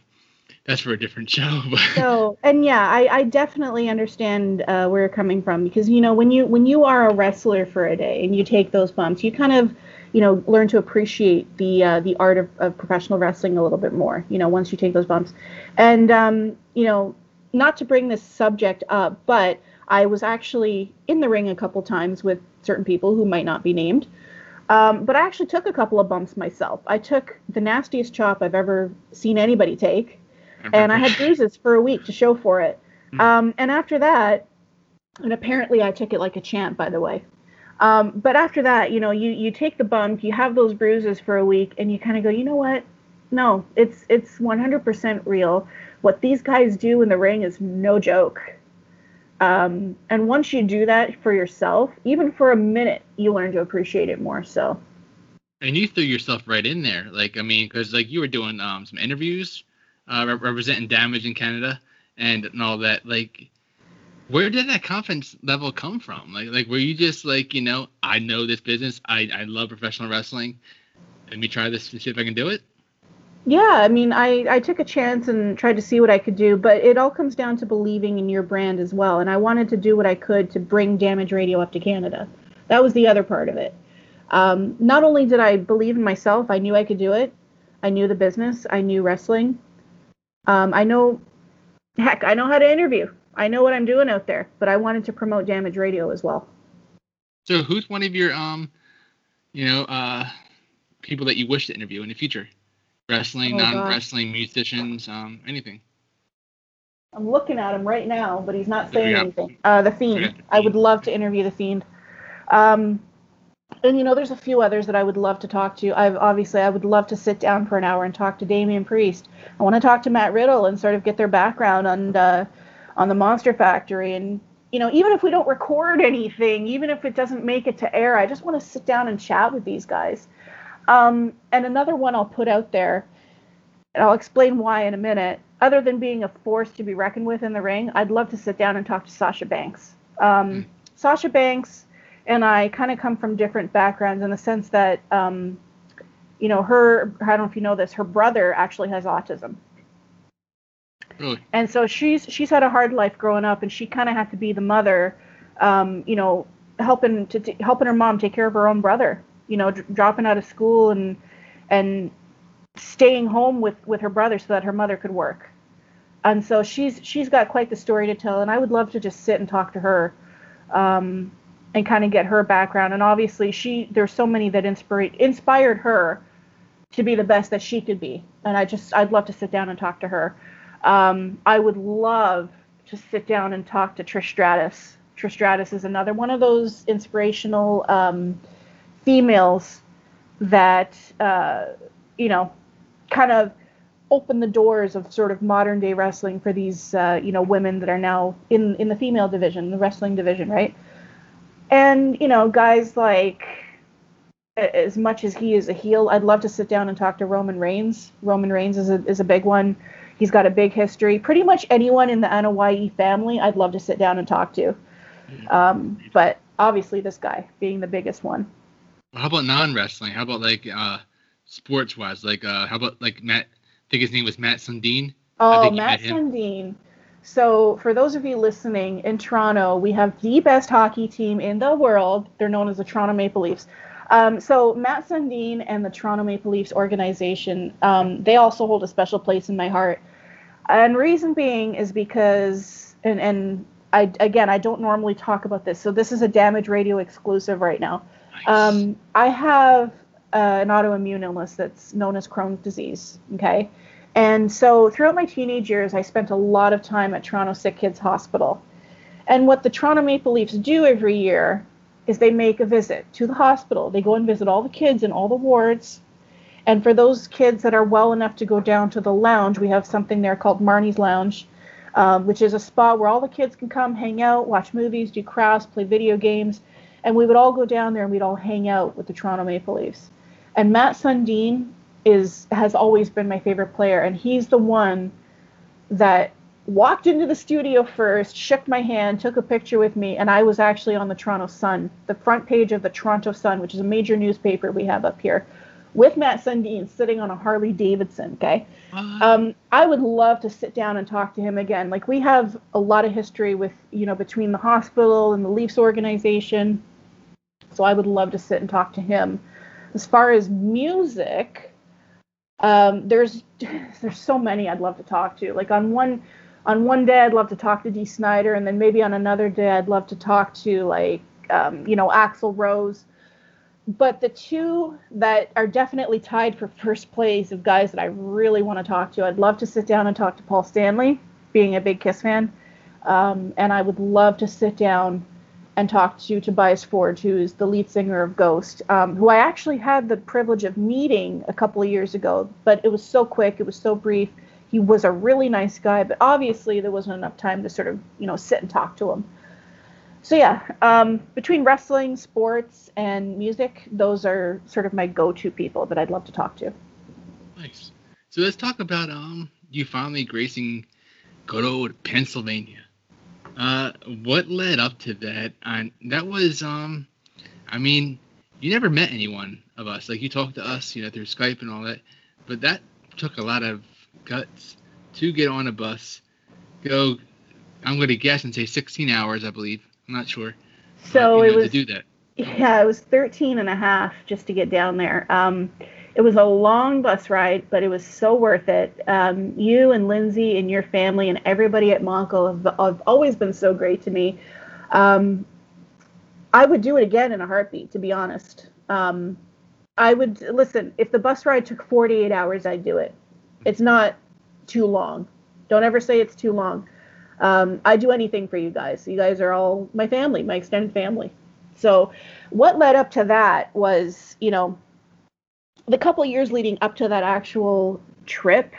that's for a different show. so, and yeah, I, I definitely understand uh, where you're coming from because you know when you when you are a wrestler for a day and you take those bumps, you kind of you know learn to appreciate the uh, the art of, of professional wrestling a little bit more. You know, once you take those bumps, and um, you know, not to bring this subject up, but I was actually in the ring a couple times with certain people who might not be named. Um, but I actually took a couple of bumps myself. I took the nastiest chop I've ever seen anybody take and I had bruises for a week to show for it. Mm. Um, and after that, and apparently I took it like a champ, by the way. Um, but after that, you know, you you take the bump, you have those bruises for a week, and you kind of go, you know what? No, it's it's 100% real. What these guys do in the ring is no joke. Um, and once you do that for yourself, even for a minute, you learn to appreciate it more. So. And you threw yourself right in there, like I mean, because like you were doing um, some interviews uh, representing damage in Canada and, and all that. Like, where did that confidence level come from? Like, like were you just like, you know, I know this business. I, I love professional wrestling. Let me try this and see if I can do it. Yeah, I mean, I, I took a chance and tried to see what I could do, but it all comes down to believing in your brand as well. And I wanted to do what I could to bring Damage Radio up to Canada. That was the other part of it. Um, not only did I believe in myself, I knew I could do it. I knew the business. I knew wrestling. Um, I know, heck, I know how to interview. I know what I'm doing out there, but I wanted to promote Damage Radio as well. So, who's one of your, um, you know, uh, people that you wish to interview in the future? Wrestling, oh, non-wrestling, musicians, um, anything. I'm looking at him right now, but he's not saying yeah. anything. Uh, the Fiend. I would love to interview the Fiend. Um, and you know, there's a few others that I would love to talk to. I've obviously I would love to sit down for an hour and talk to Damian Priest. I want to talk to Matt Riddle and sort of get their background on uh, on the Monster Factory. And you know, even if we don't record anything, even if it doesn't make it to air, I just want to sit down and chat with these guys. Um, and another one I'll put out there, and I'll explain why in a minute. Other than being a force to be reckoned with in the ring, I'd love to sit down and talk to Sasha Banks. Um, mm. Sasha Banks and I kind of come from different backgrounds in the sense that, um, you know, her, I don't know if you know this, her brother actually has autism. Really? And so she's she's had a hard life growing up, and she kind of had to be the mother, um, you know, helping to t- helping her mom take care of her own brother, you know, d- dropping out of school and and staying home with with her brother so that her mother could work. And so she's she's got quite the story to tell, and I would love to just sit and talk to her. Um, and kind of get her background. And obviously, she there's so many that inspired inspired her to be the best that she could be. And I just I'd love to sit down and talk to her. Um, I would love to sit down and talk to Trish Stratus. Trish Stratus is another one of those inspirational um, females that uh, you know kind of open the doors of sort of modern day wrestling for these uh, you know women that are now in in the female division, the wrestling division, right? And, you know, guys like, as much as he is a heel, I'd love to sit down and talk to Roman Reigns. Roman Reigns is a, is a big one. He's got a big history. Pretty much anyone in the Anoa'i family, I'd love to sit down and talk to. Um, but obviously, this guy being the biggest one. How about non wrestling? How about like uh, sports wise? Like, uh, how about like Matt? I think his name was Matt Sundin. Oh, Matt Sundin. So, for those of you listening in Toronto, we have the best hockey team in the world. They're known as the Toronto Maple Leafs. Um, so, Matt Sundin and the Toronto Maple Leafs organization, um, they also hold a special place in my heart. And reason being is because, and, and I, again, I don't normally talk about this, so this is a damage radio exclusive right now. Um, I have uh, an autoimmune illness that's known as Crohn's disease. Okay. And so throughout my teenage years, I spent a lot of time at Toronto Sick Kids Hospital. And what the Toronto Maple Leafs do every year is they make a visit to the hospital. They go and visit all the kids in all the wards. And for those kids that are well enough to go down to the lounge, we have something there called Marnie's Lounge, um, which is a spot where all the kids can come, hang out, watch movies, do crafts, play video games. And we would all go down there and we'd all hang out with the Toronto Maple Leafs. And Matt Sundin is has always been my favorite player, and he's the one that walked into the studio first, shook my hand, took a picture with me, and I was actually on the Toronto Sun, the front page of the Toronto Sun, which is a major newspaper we have up here, with Matt Sundin sitting on a Harley Davidson. Okay, What? um, I would love to sit down and talk to him again. Like we have a lot of history with you know between the hospital and the Leafs organization, so I would love to sit and talk to him. As far as music, um, there's there's so many I'd love to talk to. Like on one on one day I'd love to talk to Dee Snider, and then maybe on another day I'd love to talk to like um, you know Axl Rose. But the two that are definitely tied for first place of guys that I really want to talk to, I'd love to sit down and talk to Paul Stanley, being a big Kiss fan, um, and I would love to sit down and talk to Tobias Forge, who's the lead singer of Ghost, um, who I actually had the privilege of meeting a couple of years ago, but it was so quick, it was so brief. He was a really nice guy, but obviously there wasn't enough time to sort of, you know, sit and talk to him. So yeah, um, between wrestling, sports, and music, those are sort of my go-to people that I'd love to talk to. Nice. So let's talk about um you finally gracing good old Pennsylvania. Uh, what led up to that? And that was um, I mean, you never met anyone of us. Like you talked to us, you know, through Skype and all that, but that took a lot of guts to get on a bus, go. I'm going to guess and say 16 hours, I believe. I'm not sure. So you it know, was to do that. Yeah, it was 13 and a half just to get down there. Um, it was a long bus ride, but it was so worth it. Um, you and Lindsay and your family and everybody at Monco have, have always been so great to me. Um, I would do it again in a heartbeat, to be honest. Um, I would listen, if the bus ride took 48 hours, I'd do it. It's not too long. Don't ever say it's too long. Um, I do anything for you guys. You guys are all my family, my extended family. So, what led up to that was, you know, the couple years leading up to that actual trip,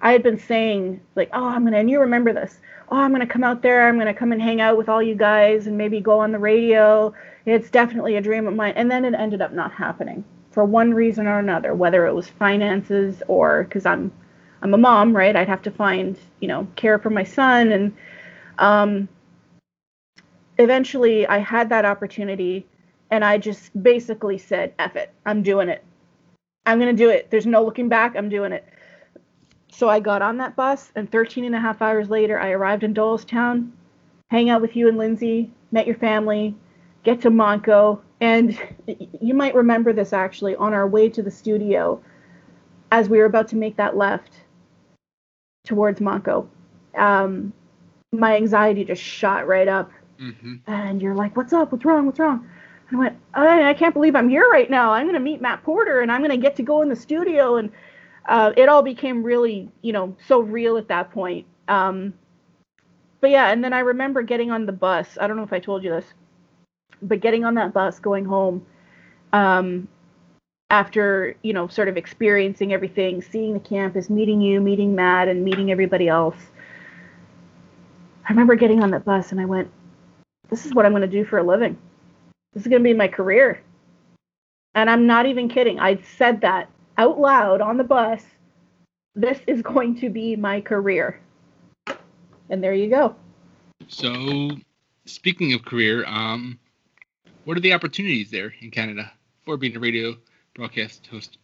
I had been saying, like, oh, I'm to, and you remember this, oh, I'm to come out there, I'm to come and hang out with all you guys and maybe go on the radio. It's definitely a dream of mine. And then it ended up not happening for one reason or another, whether it was finances or because I'm, I'm a mom, right? I'd have to find, you know, care for my son. And um, eventually I had that opportunity and I just basically said, F it, I'm doing it. I'm going to do it. There's no looking back. I'm doing it. So I got on that bus, and 13 and a half hours later, I arrived in Doylestown, hang out with you and Lindsay, met your family, get to Monco. And you might remember this actually on our way to the studio as we were about to make that left towards Monco. Um, my anxiety just shot right up hmm and you're like, "What's up? What's wrong? What's wrong?" I went, I, "I can't believe I'm here right now. I'm going to meet Matt Porter, and I'm going to get to go in the studio." And uh, it all became really, you know, so real at that point. Um, but yeah, and then I remember getting on the bus. I don't know if I told you this, but getting on that bus going home, um, after you know, sort of experiencing everything, seeing the campus, meeting you, meeting Matt, and meeting everybody else. I remember getting on that bus, and I went, this is what I'm going to do for a living. This is going to be my career. And I'm not even kidding. I said that out loud on the bus. This is going to be my career. And there you go. So, speaking of career, um, what are the opportunities there in Canada for being a radio broadcast host?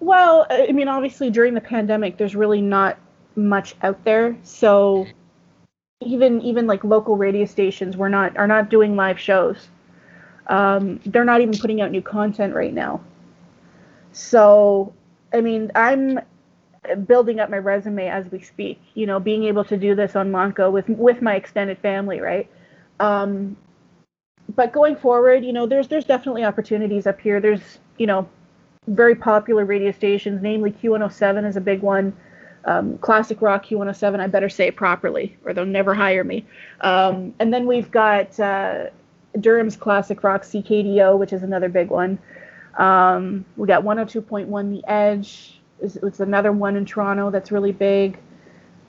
Well, I mean, obviously during the pandemic, there's really not much out there. So even even like local radio stations, we're not are not doing live shows. Um, they're not even putting out new content right now. So, I mean, I'm building up my resume as we speak. You know, being able to do this on Monco with with my extended family, right? Um, but going forward, you know, there's there's definitely opportunities up here. There's you know very popular radio stations, namely Q107 is a big one. Um, classic rock Q107, I better say it properly, or they'll never hire me. Um, and then we've got uh, Durham's classic rock CKDO, which is another big one. Um, we got 102.1 The Edge, it's, it's another one in Toronto that's really big.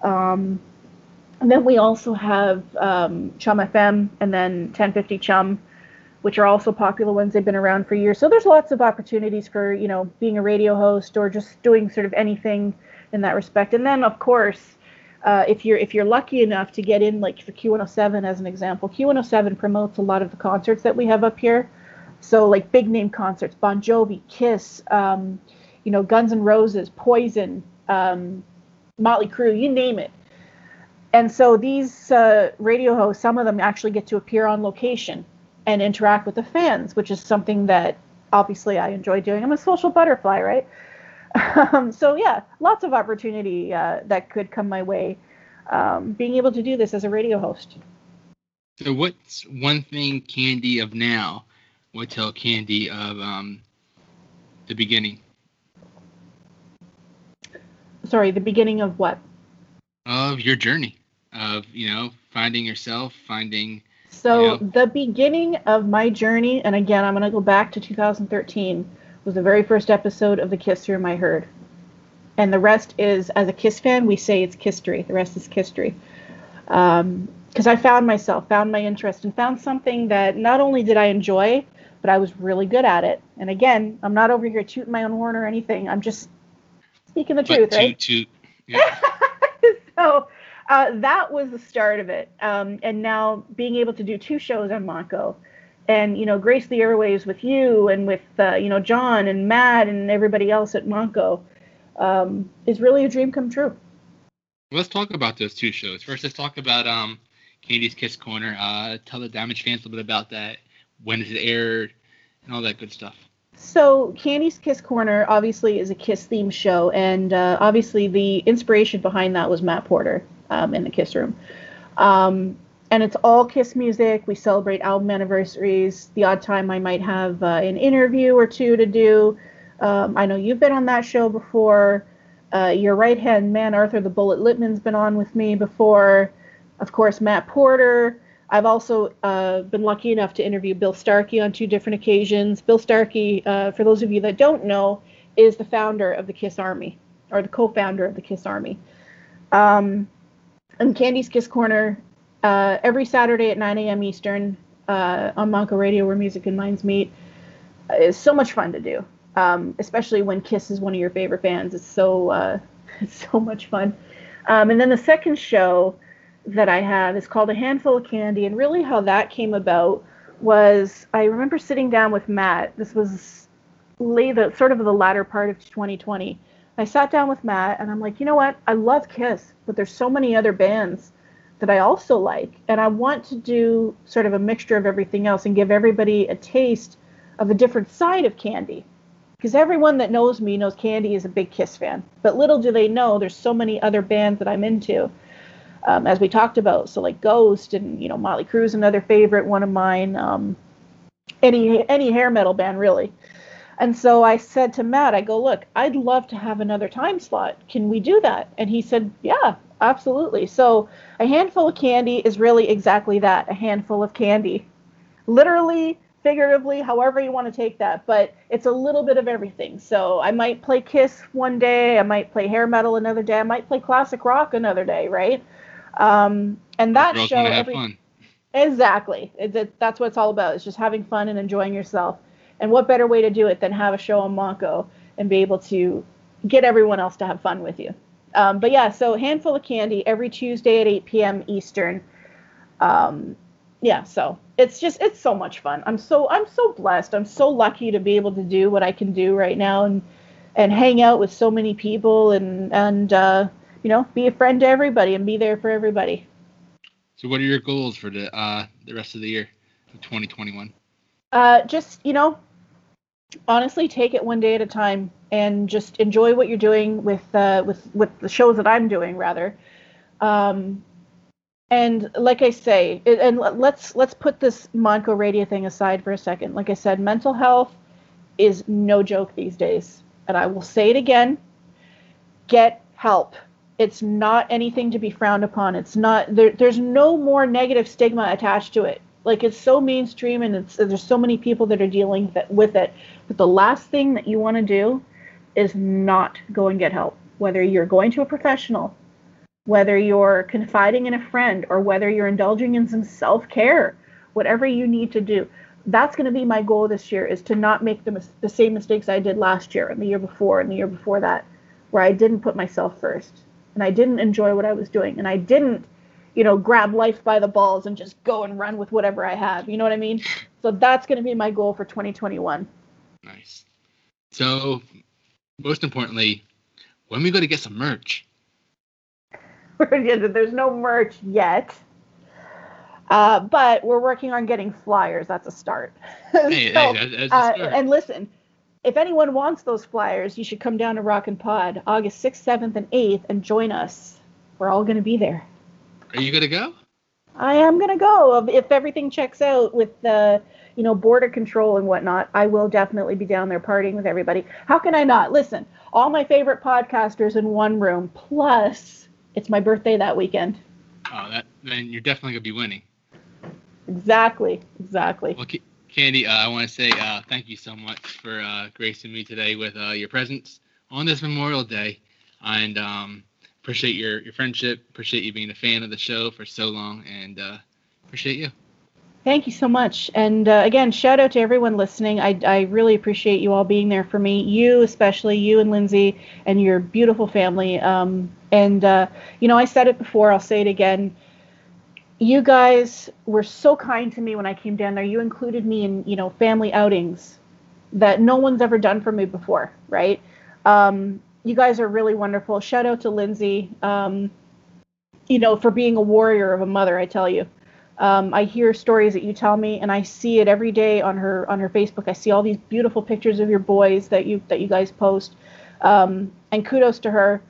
Um, and then we also have um, Chum FM and then 1050 Chum, which are also popular ones. They've been around for years. So there's lots of opportunities for, you know, being a radio host or just doing sort of anything in that respect. And then, of course, uh, if you're if you're lucky enough to get in, like for Q107 as an example, Q107 promotes a lot of the concerts that we have up here. So like big name concerts, Bon Jovi, Kiss, um, you know, Guns N' Roses, Poison, um, Motley Crue, you name it. And so these uh, radio hosts, some of them actually get to appear on location and interact with the fans, which is something that obviously I enjoy doing. I'm a social butterfly, right? Um, so yeah, lots of opportunity uh, that could come my way. Um, being able to do this as a radio host. So what's one thing Candy of now would tell Candy of um, the beginning? Sorry, the beginning of what? Of your journey of you know finding yourself, finding. So you know, the beginning of my journey, and again, I'm going to go back to 2013 was the very first episode of the Kiss Room I heard. And the rest is, as a Kiss fan, we say it's history. The rest is Kisstory. Because um, because I found myself, found my interest, and found something that not only did I enjoy, but I was really good at it. And again, I'm not over here tooting my own horn or anything. I'm just speaking the truth, toot, right? Toot, yeah. so uh, that was the start of it. Um, and now being able to do two shows on Monco and you know grace the airwaves with you and with uh, you know John and Matt and everybody else at Monco um, is really a dream come true. Let's talk about those two shows. First, let's talk about um, Candy's Kiss Corner. Uh, tell the Damage fans a little bit about that. When is it aired, and all that good stuff. So, Candy's Kiss Corner obviously is a Kiss themed show, and uh, obviously the inspiration behind that was Matt Porter um, in the Kiss Room. Um, and it's all Kiss music. We celebrate album anniversaries. The odd time I might have uh, an interview or two to do. Um, I know you've been on that show before. Uh, your right hand man, Arthur the Bullet Littman's been on with me before. Of course, Matt Porter. I've also uh, been lucky enough to interview Bill Starkey on two different occasions. Bill Starkey, uh, for those of you that don't know, is the founder of the Kiss Army, or the co founder of the Kiss Army. Um, and Candy's Kiss Corner uh, every Saturday at 9 a.m. Eastern uh, on Monco Radio, where music and minds meet. It's so much fun to do, um, especially when Kiss is one of your favorite bands. It's so uh, it's so much fun. Um, and then the second show that I have is called A Handful of Candy, and really how that came about was I remember sitting down with Matt. This was late, sort of the latter part of 2020. I sat down with Matt, and I'm like, you know what? I love Kiss, but there's so many other bands that I also like. And I want to do sort of a mixture of everything else and give everybody a taste of a different side of Candy. Because everyone that knows me knows Candy is a big Kiss fan. But little do they know there's so many other bands that I'm into. Um, as we talked about, so like Ghost and you know Motley Crue's another favorite one of mine. Um, any any hair metal band really. And so I said to Matt, I go, look, I'd love to have another time slot. Can we do that? And he said, yeah, absolutely. So a handful of candy is really exactly that a handful of candy. Literally, figuratively, however you want to take that, but it's a little bit of everything. So I might play Kiss one day, I might play hair metal another day, I might play classic rock another day, right? Um, and that show, every, fun. exactly, it, it, that's what it's all about. It's just having fun and enjoying yourself. And what better way to do it than have a show on Monco and be able to get everyone else to have fun with you? Um, but yeah, so handful of candy every Tuesday at 8 p.m. Eastern. Um, yeah, so it's just it's so much fun. I'm so I'm so blessed. I'm so lucky to be able to do what I can do right now and and hang out with so many people and and uh, you know be a friend to everybody and be there for everybody. So, what are your goals for the uh, the rest of the year of 2021? Uh, just you know, honestly take it one day at a time and just enjoy what you're doing with uh, with with the shows that I'm doing rather. Um, and like I say, it, and let's let's put this Monco Radio thing aside for a second. Like I said, mental health is no joke these days, and I will say it again: get help. It's not anything to be frowned upon. It's not there, there's no more negative stigma attached to it. Like it's so mainstream, and it's there's so many people that are dealing with it. But the last thing that you want to do is not go and get help. Whether you're going to a professional, whether you're confiding in a friend, or whether you're indulging in some self care, whatever you need to do. That's going to be my goal this year is to not make the, the same mistakes I did last year and the year before and the year before that, where I didn't put myself first and I didn't enjoy what I was doing and I didn't you know, grab life by the balls and just go and run with whatever I have. You know what I mean? So that's going to be my goal for 2021. Nice. So, most importantly, when we go to get some merch? There's no merch yet. Uh, but we're working on getting flyers. That's a start. Hey, so, hey, uh, and listen, if anyone wants those flyers, you should come down to Rock and Pod August 6th, 7th, and 8th and join us. We're all going to be there. Are you gonna go? I am gonna go. If everything checks out with the, you know, border control and whatnot, I will definitely be down there partying with everybody. How can I not? Listen, all my favorite podcasters in one room. Plus, it's my birthday that weekend. Oh, that then you're definitely gonna be winning. Exactly. Exactly. Well, Candy, uh, I want to say uh, thank you so much for uh, gracing me today with uh, your presence on this Memorial Day, and um, appreciate your your friendship. Appreciate you being a fan of the show for so long, and uh, appreciate you. Thank you so much. And uh, again, shout out to everyone listening. I, I really appreciate you all being there for me. You, especially you and Lindsay and your beautiful family. Um, and, uh, you know, I said it before, I'll say it again. You guys were so kind to me when I came down there. You included me in, you know, family outings that no one's ever done for me before, right? Um, you guys are really wonderful. Shout out to Lindsay, um, you know, for being a warrior of a mother. I tell you, um, I hear stories that you tell me, and I see it every day on her on her Facebook. I see all these beautiful pictures of your boys that you that you guys post, um, and kudos to her.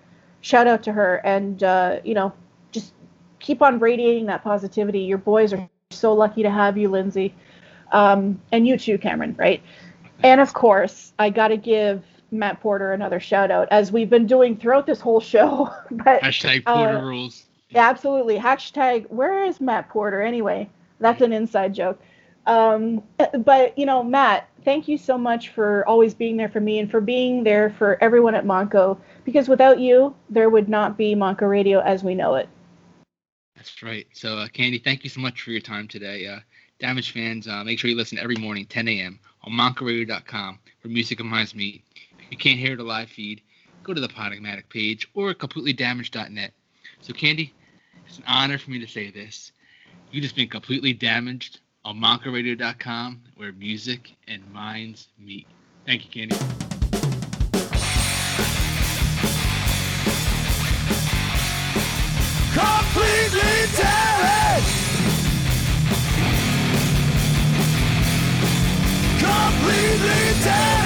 Shout out to her, and uh, you know, just keep on radiating that positivity. Your boys are so lucky to have you, Lindsay, um, and you too, Cameron. Right? And of course, I got to give Matt Porter another shout out as we've been doing throughout this whole show. but hashtag Porter uh, rules. Absolutely. Hashtag where is Matt Porter anyway? That's an inside joke. Um, but you know, Matt, thank you so much for always being there for me and for being there for everyone at Monco. Because without you, there would not be Monco Radio as we know it. That's right. So, uh, Candy, thank you so much for your time today. Uh, Damage fans, uh, make sure you listen every morning, 10 a.m. on MoncoRadio.com, where music and minds meet you can't hear the live feed, go to the Podomatic page or completelydamaged.net. So, Candy, it's an honor for me to say this. You've just been completely damaged on MoncoRadio.com, where music and minds meet. Thank you, Candy. completely damaged. Completely damaged.